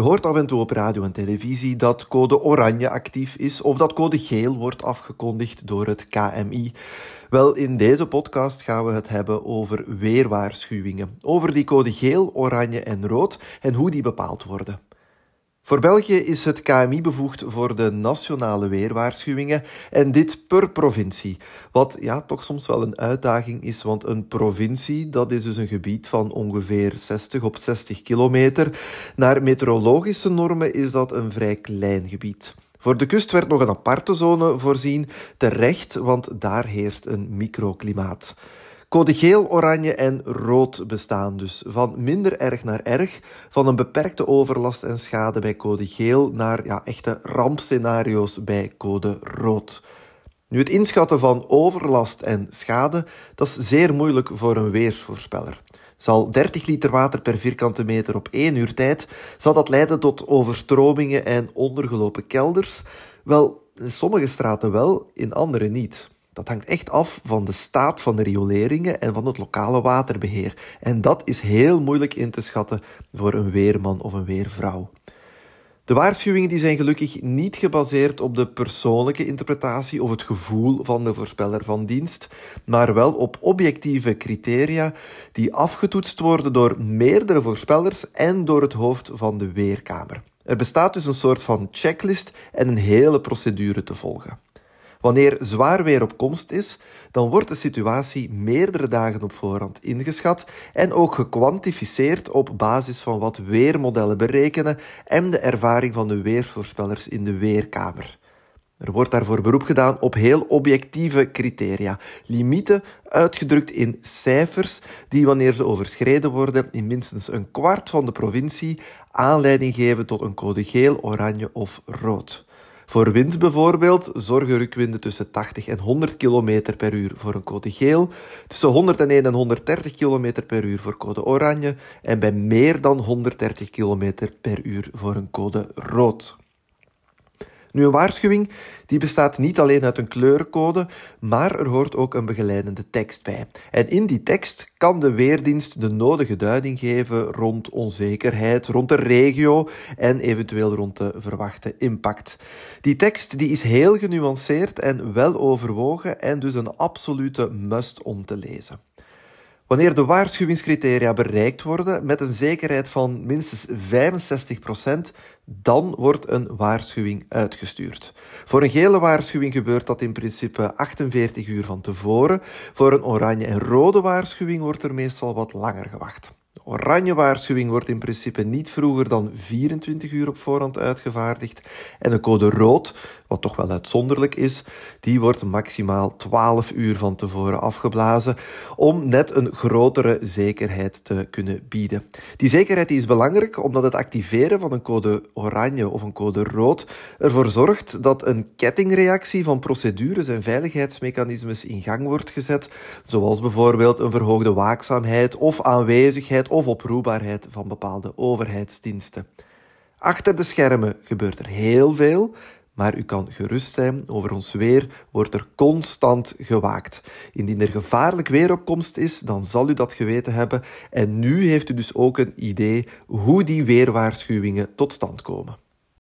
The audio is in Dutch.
Je hoort af en toe op radio en televisie dat code oranje actief is of dat code geel wordt afgekondigd door het KMI. Wel, in deze podcast gaan we het hebben over weerwaarschuwingen. Over die code geel, oranje en rood en hoe die bepaald worden. Voor België is het KMI bevoegd voor de nationale weerwaarschuwingen en dit per provincie. Wat ja, toch soms wel een uitdaging is, want een provincie dat is dus een gebied van ongeveer 60 op 60 kilometer. Naar meteorologische normen is dat een vrij klein gebied. Voor de kust werd nog een aparte zone voorzien, terecht, want daar heerst een microklimaat. Code geel, oranje en rood bestaan dus. Van minder erg naar erg, van een beperkte overlast en schade bij code geel naar ja, echte rampscenario's bij code rood. Nu, het inschatten van overlast en schade, dat is zeer moeilijk voor een weersvoorspeller. Zal 30 liter water per vierkante meter op één uur tijd, zal dat leiden tot overstromingen en ondergelopen kelders? Wel, in sommige straten wel, in andere niet. Dat hangt echt af van de staat van de rioleringen en van het lokale waterbeheer. En dat is heel moeilijk in te schatten voor een weerman of een weervrouw. De waarschuwingen die zijn gelukkig niet gebaseerd op de persoonlijke interpretatie of het gevoel van de voorspeller van dienst, maar wel op objectieve criteria die afgetoetst worden door meerdere voorspellers en door het hoofd van de weerkamer. Er bestaat dus een soort van checklist en een hele procedure te volgen. Wanneer zwaar weer op komst is, dan wordt de situatie meerdere dagen op voorhand ingeschat en ook gekwantificeerd op basis van wat weermodellen berekenen en de ervaring van de weersvoorspellers in de weerkamer. Er wordt daarvoor beroep gedaan op heel objectieve criteria, limieten uitgedrukt in cijfers die wanneer ze overschreden worden in minstens een kwart van de provincie aanleiding geven tot een code geel, oranje of rood. Voor wind bijvoorbeeld zorgen rukwinden tussen 80 en 100 km per uur voor een code geel, tussen 101 en 130 km per uur voor code oranje en bij meer dan 130 km per uur voor een code rood. Nu, een waarschuwing die bestaat niet alleen uit een kleurencode, maar er hoort ook een begeleidende tekst bij. En in die tekst kan de Weerdienst de nodige duiding geven rond onzekerheid, rond de regio en eventueel rond de verwachte impact. Die tekst die is heel genuanceerd en wel overwogen en dus een absolute must om te lezen. Wanneer de waarschuwingscriteria bereikt worden met een zekerheid van minstens 65%, dan wordt een waarschuwing uitgestuurd. Voor een gele waarschuwing gebeurt dat in principe 48 uur van tevoren. Voor een oranje en rode waarschuwing wordt er meestal wat langer gewacht. De oranje waarschuwing wordt in principe niet vroeger dan 24 uur op voorhand uitgevaardigd. En de code rood, wat toch wel uitzonderlijk is, die wordt maximaal 12 uur van tevoren afgeblazen om net een grotere zekerheid te kunnen bieden. Die zekerheid is belangrijk omdat het activeren van een code oranje of een code rood ervoor zorgt dat een kettingreactie van procedures en veiligheidsmechanismes in gang wordt gezet, zoals bijvoorbeeld een verhoogde waakzaamheid of aanwezigheid of oproepbaarheid van bepaalde overheidsdiensten. Achter de schermen gebeurt er heel veel, maar u kan gerust zijn, over ons weer wordt er constant gewaakt. Indien er gevaarlijk weeropkomst is, dan zal u dat geweten hebben. En nu heeft u dus ook een idee hoe die weerwaarschuwingen tot stand komen.